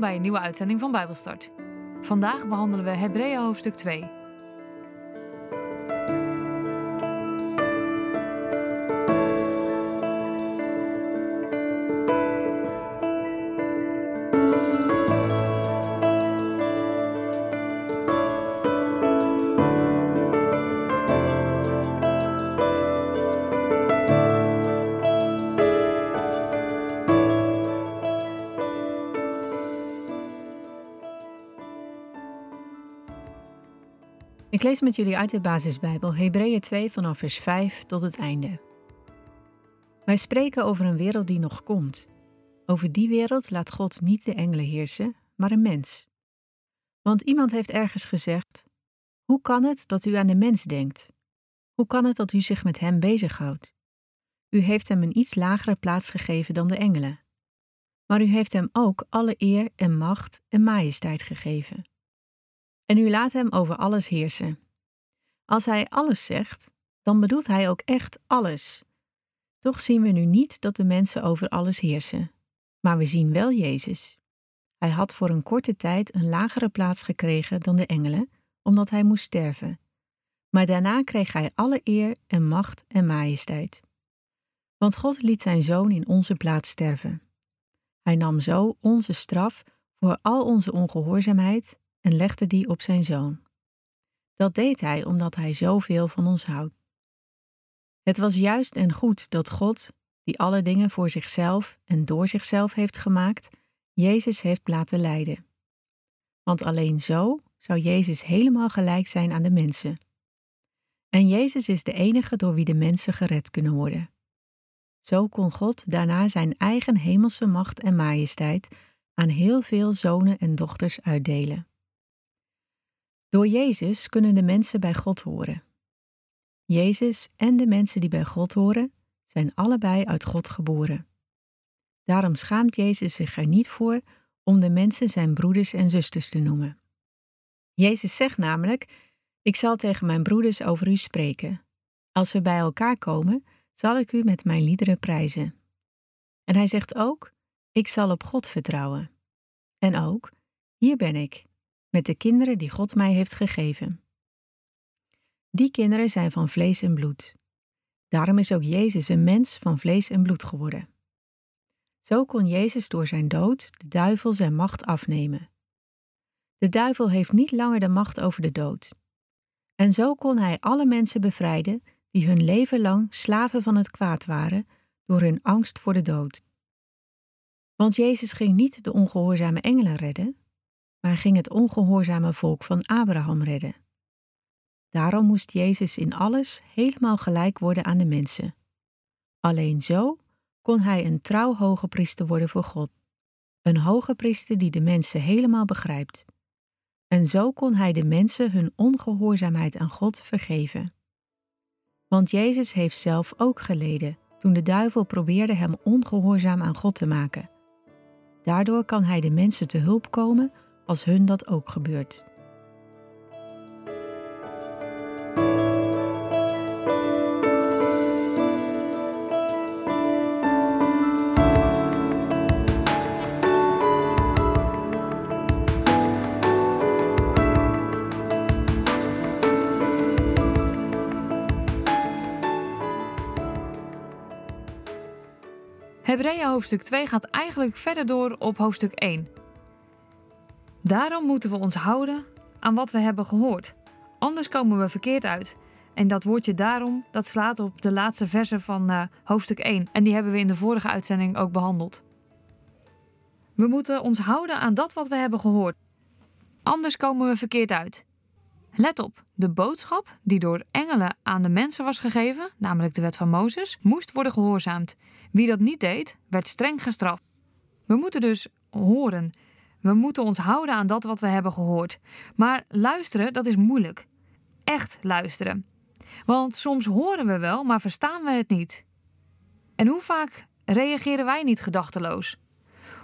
Bij een nieuwe uitzending van Bijbelstart. Vandaag behandelen we Hebreeën hoofdstuk 2. Ik lees met jullie uit de basisbijbel Hebreeën 2 vanaf vers 5 tot het einde. Wij spreken over een wereld die nog komt. Over die wereld laat God niet de engelen heersen, maar een mens. Want iemand heeft ergens gezegd: Hoe kan het dat u aan de mens denkt? Hoe kan het dat u zich met hem bezighoudt? U heeft hem een iets lagere plaats gegeven dan de engelen. Maar u heeft hem ook alle eer en macht en majesteit gegeven en u laat hem over alles heersen. Als hij alles zegt, dan bedoelt hij ook echt alles. Toch zien we nu niet dat de mensen over alles heersen, maar we zien wel Jezus. Hij had voor een korte tijd een lagere plaats gekregen dan de engelen, omdat hij moest sterven. Maar daarna kreeg hij alle eer en macht en majesteit. Want God liet zijn zoon in onze plaats sterven. Hij nam zo onze straf voor al onze ongehoorzaamheid en legde die op zijn zoon. Dat deed hij omdat hij zoveel van ons houdt. Het was juist en goed dat God, die alle dingen voor zichzelf en door zichzelf heeft gemaakt, Jezus heeft laten lijden. Want alleen zo zou Jezus helemaal gelijk zijn aan de mensen. En Jezus is de enige door wie de mensen gered kunnen worden. Zo kon God daarna zijn eigen hemelse macht en majesteit aan heel veel zonen en dochters uitdelen. Door Jezus kunnen de mensen bij God horen. Jezus en de mensen die bij God horen, zijn allebei uit God geboren. Daarom schaamt Jezus zich er niet voor om de mensen zijn broeders en zusters te noemen. Jezus zegt namelijk: Ik zal tegen mijn broeders over u spreken. Als we bij elkaar komen, zal ik u met mijn liederen prijzen. En hij zegt ook: Ik zal op God vertrouwen. En ook: Hier ben ik, met de kinderen die God mij heeft gegeven. Die kinderen zijn van vlees en bloed. Daarom is ook Jezus een mens van vlees en bloed geworden. Zo kon Jezus door zijn dood de duivel zijn macht afnemen. De duivel heeft niet langer de macht over de dood. En zo kon hij alle mensen bevrijden die hun leven lang slaven van het kwaad waren door hun angst voor de dood. Want Jezus ging niet de ongehoorzame engelen redden, maar ging het ongehoorzame volk van Abraham redden. Daarom moest Jezus in alles helemaal gelijk worden aan de mensen. Alleen zo kon hij een trouw hoge priester worden voor God, een hoge priester die de mensen helemaal begrijpt. En zo kon hij de mensen hun ongehoorzaamheid aan God vergeven. Want Jezus heeft zelf ook geleden toen de duivel probeerde hem ongehoorzaam aan God te maken. Daardoor kan hij de mensen te hulp komen als hun dat ook gebeurt. Hebreeën hoofdstuk 2 gaat eigenlijk verder door op hoofdstuk 1. Daarom moeten we ons houden aan wat we hebben gehoord. Anders komen we verkeerd uit. En dat woordje daarom, dat slaat op de laatste versen van uh, hoofdstuk 1. En die hebben we in de vorige uitzending ook behandeld. We moeten ons houden aan dat wat we hebben gehoord. Anders komen we verkeerd uit. Let op, de boodschap die door engelen aan de mensen was gegeven, namelijk de wet van Mozes, moest worden gehoorzaamd. Wie dat niet deed, werd streng gestraft. We moeten dus horen we moeten ons houden aan dat wat we hebben gehoord. Maar luisteren, dat is moeilijk. Echt luisteren. Want soms horen we wel, maar verstaan we het niet. En hoe vaak reageren wij niet gedachteloos?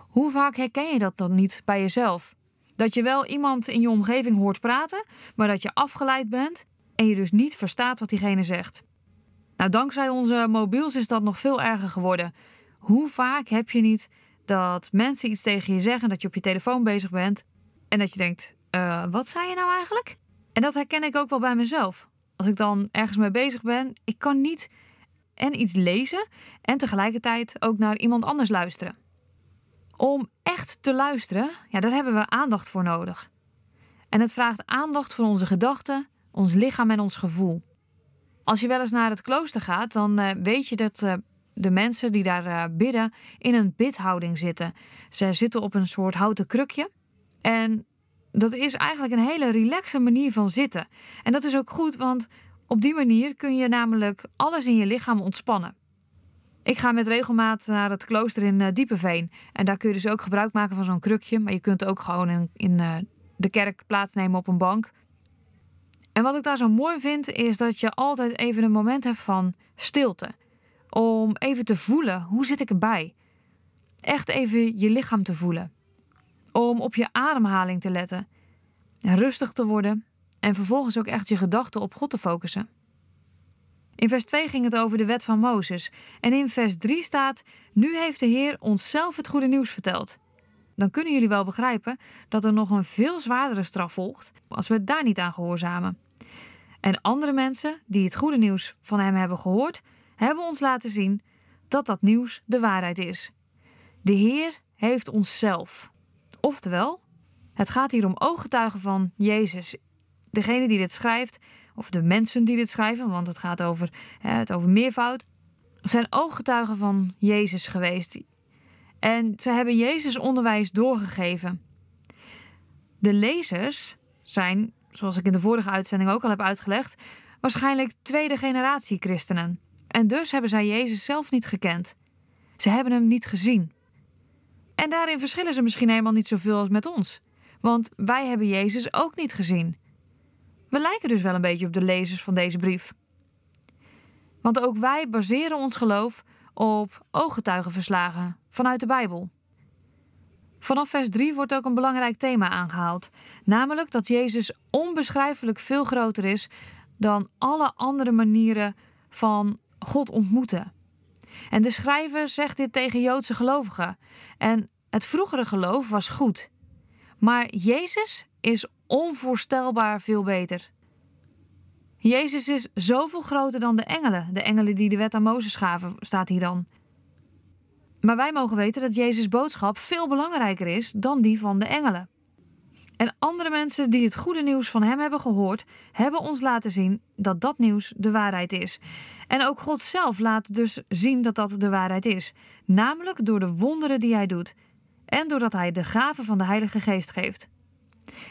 Hoe vaak herken je dat dan niet bij jezelf? Dat je wel iemand in je omgeving hoort praten, maar dat je afgeleid bent en je dus niet verstaat wat diegene zegt. Nou, dankzij onze mobiels is dat nog veel erger geworden. Hoe vaak heb je niet dat mensen iets tegen je zeggen, dat je op je telefoon bezig bent en dat je denkt: uh, wat zei je nou eigenlijk? En dat herken ik ook wel bij mezelf. Als ik dan ergens mee bezig ben, ik kan niet en iets lezen en tegelijkertijd ook naar iemand anders luisteren. Om echt te luisteren, ja, daar hebben we aandacht voor nodig. En het vraagt aandacht voor onze gedachten, ons lichaam en ons gevoel. Als je wel eens naar het klooster gaat, dan uh, weet je dat uh, de mensen die daar uh, bidden in een bidhouding zitten. Ze zitten op een soort houten krukje. En dat is eigenlijk een hele relaxe manier van zitten. En dat is ook goed, want op die manier kun je namelijk alles in je lichaam ontspannen. Ik ga met regelmaat naar het klooster in uh, Diepeveen. En daar kun je dus ook gebruik maken van zo'n krukje. Maar je kunt ook gewoon in, in uh, de kerk plaatsnemen op een bank. En wat ik daar zo mooi vind, is dat je altijd even een moment hebt van stilte. Om even te voelen, hoe zit ik erbij? Echt even je lichaam te voelen. Om op je ademhaling te letten. Rustig te worden en vervolgens ook echt je gedachten op God te focussen. In vers 2 ging het over de wet van Mozes. En in vers 3 staat: Nu heeft de Heer ons zelf het goede nieuws verteld. Dan kunnen jullie wel begrijpen dat er nog een veel zwaardere straf volgt als we daar niet aan gehoorzamen. En andere mensen die het goede nieuws van hem hebben gehoord, hebben ons laten zien dat dat nieuws de waarheid is. De Heer heeft ons zelf. Oftewel, het gaat hier om ooggetuigen van Jezus. Degene die dit schrijft, of de mensen die dit schrijven, want het gaat over, het over meervoud, zijn ooggetuigen van Jezus geweest. En ze hebben Jezus onderwijs doorgegeven. De lezers zijn, zoals ik in de vorige uitzending ook al heb uitgelegd, waarschijnlijk tweede generatie christenen. En dus hebben zij Jezus zelf niet gekend. Ze hebben hem niet gezien. En daarin verschillen ze misschien helemaal niet zoveel als met ons. Want wij hebben Jezus ook niet gezien. We lijken dus wel een beetje op de lezers van deze brief. Want ook wij baseren ons geloof op ooggetuigenverslagen vanuit de Bijbel. Vanaf vers 3 wordt ook een belangrijk thema aangehaald, namelijk dat Jezus onbeschrijfelijk veel groter is dan alle andere manieren van God ontmoeten. En de schrijver zegt dit tegen Joodse gelovigen. En het vroegere geloof was goed. Maar Jezus is onvoorstelbaar veel beter. Jezus is zoveel groter dan de engelen. De engelen die de wet aan Mozes gaven, staat hier dan. Maar wij mogen weten dat Jezus' boodschap veel belangrijker is dan die van de engelen. En andere mensen die het goede nieuws van hem hebben gehoord, hebben ons laten zien dat dat nieuws de waarheid is. En ook God zelf laat dus zien dat dat de waarheid is, namelijk door de wonderen die hij doet en doordat hij de gave van de Heilige Geest geeft.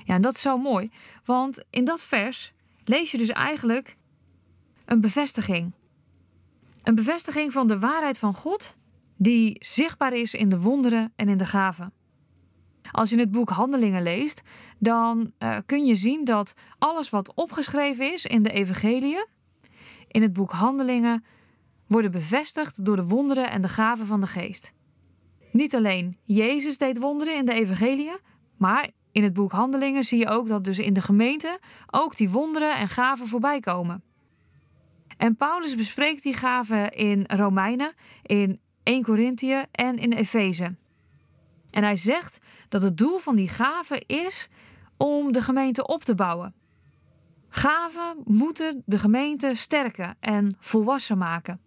Ja, en dat is zo mooi, want in dat vers lees je dus eigenlijk een bevestiging. Een bevestiging van de waarheid van God, die zichtbaar is in de wonderen en in de gaven. Als je het boek Handelingen leest, dan uh, kun je zien dat alles wat opgeschreven is in de Evangeliën, in het boek Handelingen, worden bevestigd door de wonderen en de gaven van de geest. Niet alleen Jezus deed wonderen in de Evangeliën, maar in het boek Handelingen zie je ook dat dus in de gemeente ook die wonderen en gaven voorbij komen. En Paulus bespreekt die gaven in Romeinen, in 1 Corinthië en in Efeze. En hij zegt dat het doel van die gaven is om de gemeente op te bouwen. Gaven moeten de gemeente sterken en volwassen maken.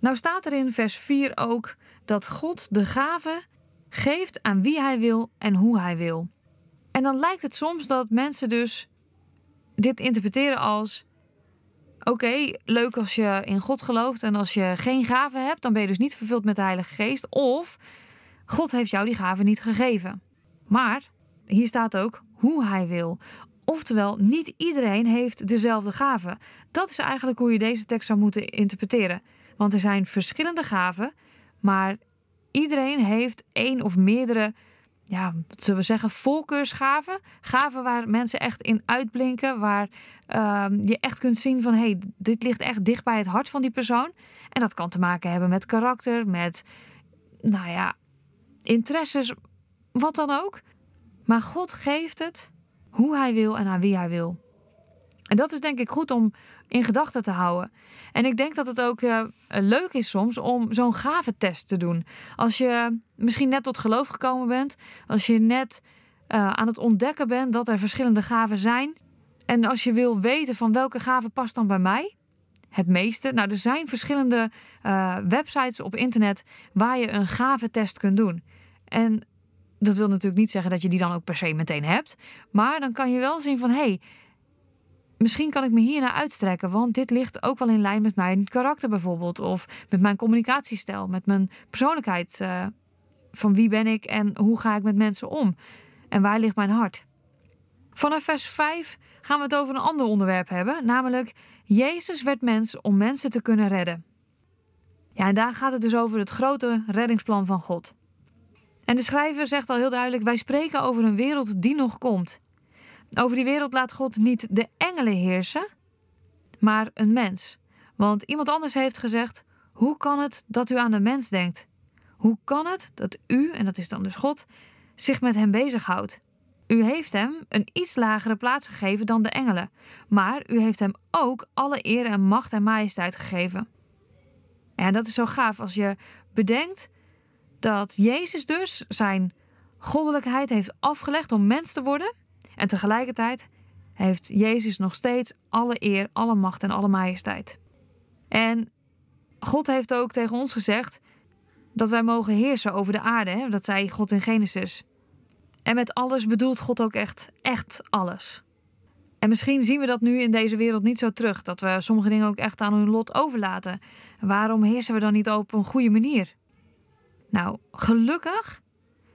Nou staat er in vers 4 ook dat God de gaven geeft aan wie hij wil en hoe hij wil. En dan lijkt het soms dat mensen dus dit interpreteren als: oké, leuk als je in God gelooft en als je geen gaven hebt, dan ben je dus niet vervuld met de Heilige Geest. Of God heeft jou die gaven niet gegeven. Maar hier staat ook hoe hij wil. Oftewel, niet iedereen heeft dezelfde gaven. Dat is eigenlijk hoe je deze tekst zou moeten interpreteren. Want er zijn verschillende gaven, maar iedereen heeft één of meerdere, ja, wat zullen we zeggen, voorkeursgaven. Gaven waar mensen echt in uitblinken, waar uh, je echt kunt zien van hé, hey, dit ligt echt dicht bij het hart van die persoon. En dat kan te maken hebben met karakter, met, nou ja, interesses, wat dan ook. Maar God geeft het hoe hij wil en aan wie hij wil. En dat is denk ik goed om in gedachten te houden. En ik denk dat het ook uh, leuk is soms om zo'n test te doen. Als je misschien net tot geloof gekomen bent, als je net uh, aan het ontdekken bent dat er verschillende gaven zijn. En als je wil weten van welke gave past dan bij mij, het meeste. Nou, er zijn verschillende uh, websites op internet waar je een test kunt doen. En dat wil natuurlijk niet zeggen dat je die dan ook per se meteen hebt. Maar dan kan je wel zien van hé, hey, misschien kan ik me hier naar uitstrekken, want dit ligt ook wel in lijn met mijn karakter bijvoorbeeld, of met mijn communicatiestijl, met mijn persoonlijkheid. Uh, van wie ben ik en hoe ga ik met mensen om? En waar ligt mijn hart? Vanaf vers 5 gaan we het over een ander onderwerp hebben, namelijk Jezus werd mens om mensen te kunnen redden. Ja, en daar gaat het dus over het grote reddingsplan van God. En de schrijver zegt al heel duidelijk: wij spreken over een wereld die nog komt. Over die wereld laat God niet de engelen heersen, maar een mens. Want iemand anders heeft gezegd: Hoe kan het dat u aan de mens denkt? Hoe kan het dat u, en dat is dan dus God, zich met hem bezighoudt? U heeft hem een iets lagere plaats gegeven dan de engelen, maar u heeft hem ook alle eer en macht en majesteit gegeven. En dat is zo gaaf als je bedenkt dat Jezus dus zijn goddelijkheid heeft afgelegd om mens te worden en tegelijkertijd heeft Jezus nog steeds alle eer, alle macht en alle majesteit. En God heeft ook tegen ons gezegd dat wij mogen heersen over de aarde. Hè? Dat zei God in Genesis. En met alles bedoelt God ook echt, echt alles. En misschien zien we dat nu in deze wereld niet zo terug, dat we sommige dingen ook echt aan hun lot overlaten. Waarom heersen we dan niet op een goede manier? Nou, gelukkig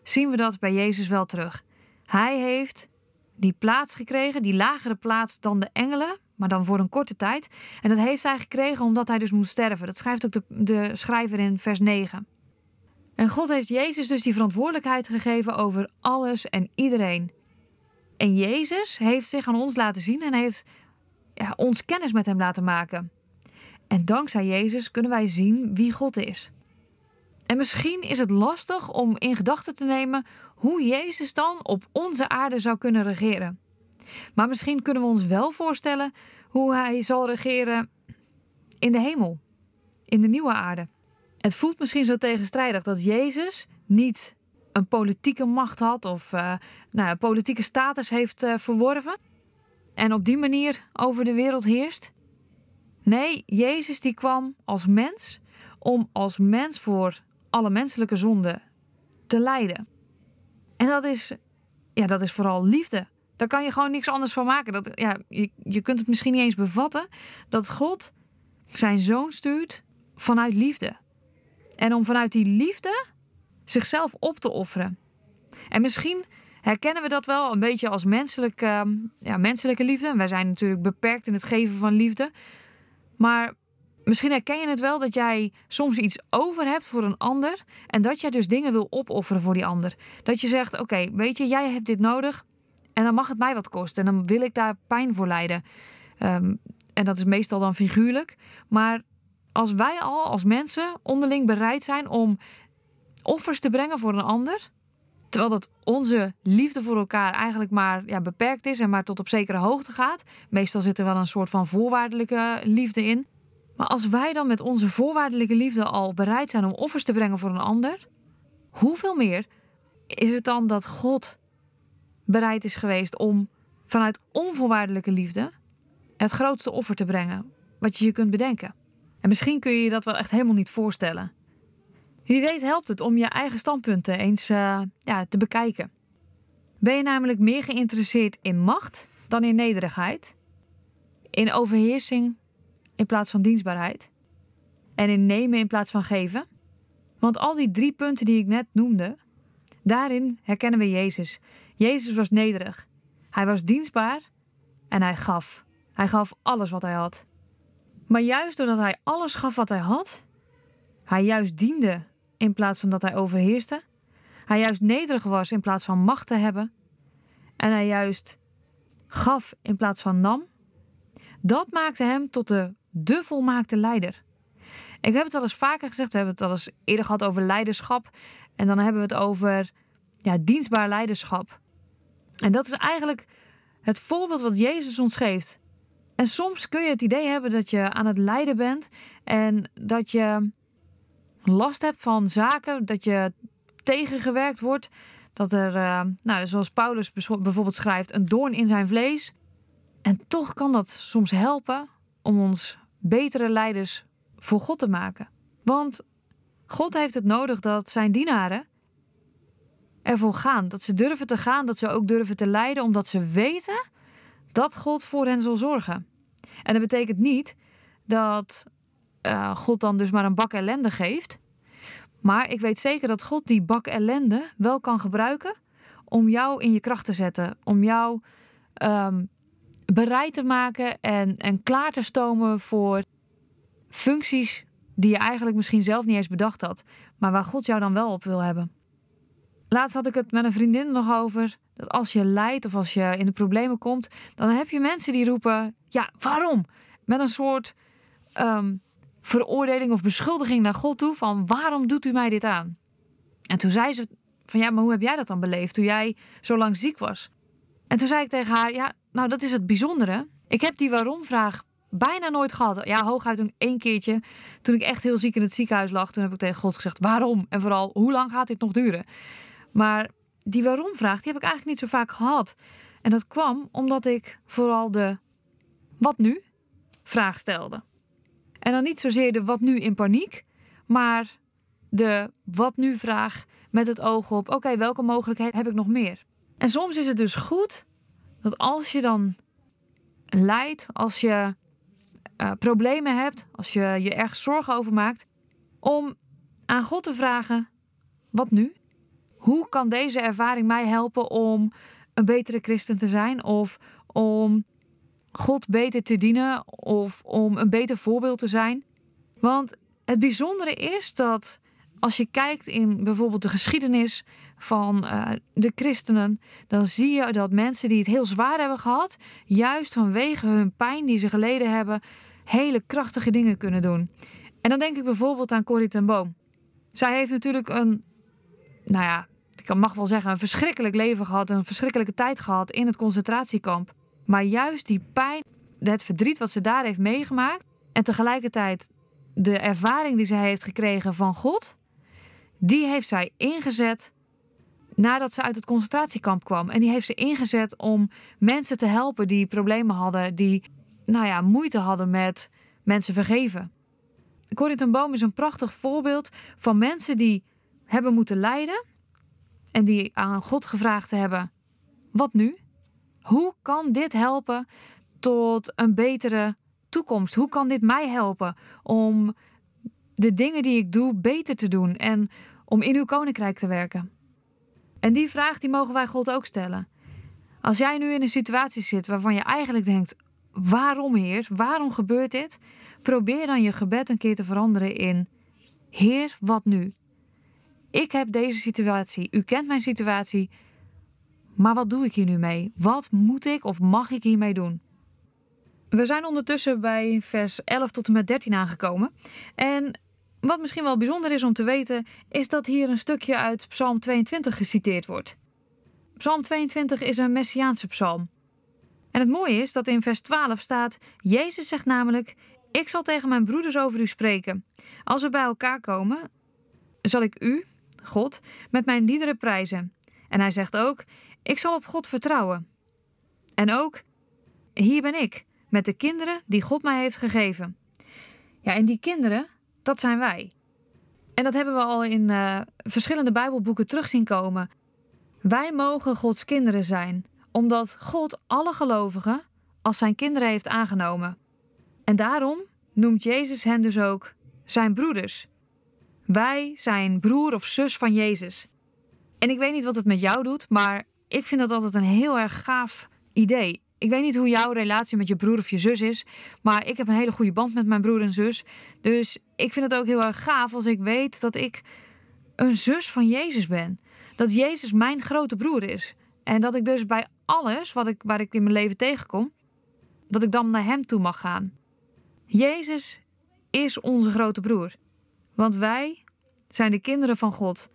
zien we dat bij Jezus wel terug. Hij heeft die plaats gekregen, die lagere plaats dan de engelen, maar dan voor een korte tijd. En dat heeft hij gekregen omdat hij dus moest sterven. Dat schrijft ook de, de schrijver in vers 9. En God heeft Jezus dus die verantwoordelijkheid gegeven over alles en iedereen. En Jezus heeft zich aan ons laten zien en heeft ja, ons kennis met hem laten maken. En dankzij Jezus kunnen wij zien wie God is. En misschien is het lastig om in gedachten te nemen hoe Jezus dan op onze aarde zou kunnen regeren. Maar misschien kunnen we ons wel voorstellen hoe hij zal regeren in de hemel, in de nieuwe aarde. Het voelt misschien zo tegenstrijdig dat Jezus niet een politieke macht had of uh, nou, politieke status heeft uh, verworven en op die manier over de wereld heerst. Nee, Jezus die kwam als mens om als mens voor alle menselijke zonden te lijden. En dat is, ja, dat is vooral liefde. Daar kan je gewoon niks anders van maken. Dat, ja, je, je kunt het misschien niet eens bevatten dat God zijn zoon stuurt vanuit liefde. En om vanuit die liefde zichzelf op te offeren. En misschien herkennen we dat wel een beetje als menselijke, ja, menselijke liefde. Wij zijn natuurlijk beperkt in het geven van liefde. Maar Misschien herken je het wel dat jij soms iets over hebt voor een ander en dat jij dus dingen wil opofferen voor die ander. Dat je zegt: Oké, weet je, jij hebt dit nodig en dan mag het mij wat kosten en dan wil ik daar pijn voor lijden. Ehm, en dat is meestal dan figuurlijk. Maar als wij al als mensen onderling bereid zijn om offers te brengen voor een ander, terwijl dat onze liefde voor elkaar eigenlijk maar ja, beperkt is en maar tot op zekere hoogte gaat, meestal zit er wel een soort van voorwaardelijke liefde in maar als wij dan met onze voorwaardelijke liefde al bereid zijn om offers te brengen voor een ander, hoeveel meer is het dan dat God bereid is geweest om vanuit onvoorwaardelijke liefde het grootste offer te brengen wat je je kunt bedenken? En misschien kun je je dat wel echt helemaal niet voorstellen. Wie weet helpt het om je eigen standpunten eens uh, ja, te bekijken. Ben je namelijk meer geïnteresseerd in macht dan in nederigheid? In overheersing in plaats van dienstbaarheid. En in nemen in plaats van geven. Want al die drie punten die ik net noemde, daarin herkennen we Jezus. Jezus was nederig. Hij was dienstbaar en hij gaf. Hij gaf alles wat hij had. Maar juist doordat hij alles gaf wat hij had, hij juist diende in plaats van dat hij overheerste, hij juist nederig was in plaats van macht te hebben, en hij juist gaf in plaats van nam, dat maakte hem tot de de volmaakte leider. Ik heb het al eens vaker gezegd, we hebben het al eens eerder gehad over leiderschap. En dan hebben we het over ja, dienstbaar leiderschap. En dat is eigenlijk het voorbeeld wat Jezus ons geeft. En soms kun je het idee hebben dat je aan het lijden bent en dat je last hebt van zaken, dat je tegengewerkt wordt, dat er, uh, nou, zoals Paulus bijvoorbeeld schrijft, een doorn in zijn vlees. En toch kan dat soms helpen om ons betere leiders voor God te maken. Want God heeft het nodig dat zijn dienaren ervoor gaan. Dat ze durven te gaan, dat ze ook durven te leiden, omdat ze weten dat God voor hen zal zorgen. En dat betekent niet dat uh, God dan dus maar een bak ellende geeft. Maar ik weet zeker dat God die bak ellende wel kan gebruiken om jou in je kracht te zetten. Om jou um, bereid te maken en, en klaar te stomen voor functies die je eigenlijk misschien zelf niet eens bedacht had, maar waar God jou dan wel op wil hebben. Laatst had ik het met een vriendin nog over dat als je lijdt of als je in de problemen komt, dan heb je mensen die roepen: Ja, waarom? Met een soort um, veroordeling of beschuldiging naar God toe van waarom doet u mij dit aan? En toen zei ze van ja, maar hoe heb jij dat dan beleefd toen jij zo lang ziek was? En toen zei ik tegen haar, ja, nou dat is het bijzondere. Ik heb die waarom-vraag bijna nooit gehad. Ja, hooguit een één keertje. Toen ik echt heel ziek in het ziekenhuis lag, toen heb ik tegen God gezegd: waarom? En vooral, hoe lang gaat dit nog duren? Maar die waarom-vraag, die heb ik eigenlijk niet zo vaak gehad. En dat kwam omdat ik vooral de wat nu vraag stelde. En dan niet zozeer de wat nu in paniek, maar de wat nu vraag met het oog op: oké, welke mogelijkheden heb ik nog meer? En soms is het dus goed dat als je dan lijdt, als je uh, problemen hebt, als je je ergens zorgen over maakt, om aan God te vragen: wat nu? Hoe kan deze ervaring mij helpen om een betere christen te zijn? Of om God beter te dienen? Of om een beter voorbeeld te zijn? Want het bijzondere is dat als je kijkt in bijvoorbeeld de geschiedenis van uh, de christenen, dan zie je dat mensen die het heel zwaar hebben gehad, juist vanwege hun pijn die ze geleden hebben, hele krachtige dingen kunnen doen. En dan denk ik bijvoorbeeld aan Corrie ten Boom. Zij heeft natuurlijk een, nou ja, ik mag wel zeggen, een verschrikkelijk leven gehad, een verschrikkelijke tijd gehad in het concentratiekamp. Maar juist die pijn, het verdriet wat ze daar heeft meegemaakt en tegelijkertijd de ervaring die ze heeft gekregen van God, die heeft zij ingezet nadat ze uit het concentratiekamp kwam. En die heeft ze ingezet om mensen te helpen die problemen hadden, die nou ja, moeite hadden met mensen vergeven. Corrie ten Boom is een prachtig voorbeeld van mensen die hebben moeten lijden en die aan God gevraagd hebben: wat nu? Hoe kan dit helpen tot een betere toekomst? Hoe kan dit mij helpen om de dingen die ik doe beter te doen en om in uw koninkrijk te werken? En die vraag die mogen wij God ook stellen. Als jij nu in een situatie zit waarvan je eigenlijk denkt: waarom, Heer? Waarom gebeurt dit? Probeer dan je gebed een keer te veranderen in: Heer, wat nu? Ik heb deze situatie. U kent mijn situatie. Maar wat doe ik hier nu mee? Wat moet ik of mag ik hiermee doen? We zijn ondertussen bij vers 11 tot en met 13 aangekomen. En wat misschien wel bijzonder is om te weten, is dat hier een stukje uit Psalm 22 geciteerd wordt. Psalm 22 is een messiaanse psalm. En het mooie is dat in vers 12 staat: Jezus zegt namelijk: Ik zal tegen mijn broeders over u spreken. Als we bij elkaar komen, zal ik u, God, met mijn liederen prijzen. En hij zegt ook: Ik zal op God vertrouwen. En ook: Hier ben ik, met de kinderen die God mij heeft gegeven. Ja, en die kinderen, dat zijn wij. En dat hebben we al in uh, verschillende Bijbelboeken terug zien komen. Wij mogen Gods kinderen zijn omdat God alle gelovigen als zijn kinderen heeft aangenomen. En daarom noemt Jezus hen dus ook zijn broeders. Wij zijn broer of zus van Jezus. En ik weet niet wat het met jou doet, maar ik vind dat altijd een heel erg gaaf idee. Ik weet niet hoe jouw relatie met je broer of je zus is, maar ik heb een hele goede band met mijn broer en zus. Dus ik vind het ook heel erg gaaf als ik weet dat ik een zus van Jezus ben. Dat Jezus mijn grote broer is. En dat ik dus bij alles wat ik, waar ik in mijn leven tegenkom, dat ik dan naar Hem toe mag gaan. Jezus is onze grote broer. Want wij zijn de kinderen van God.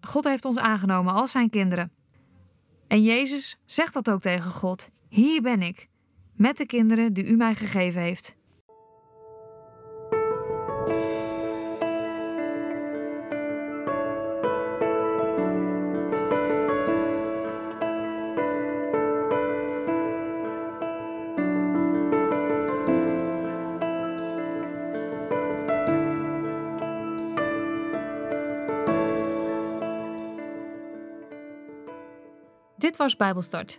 God heeft ons aangenomen als zijn kinderen. En Jezus zegt dat ook tegen God. Hier ben ik. met de kinderen die u mij gegeven heeft. Dit was Bijbelstart,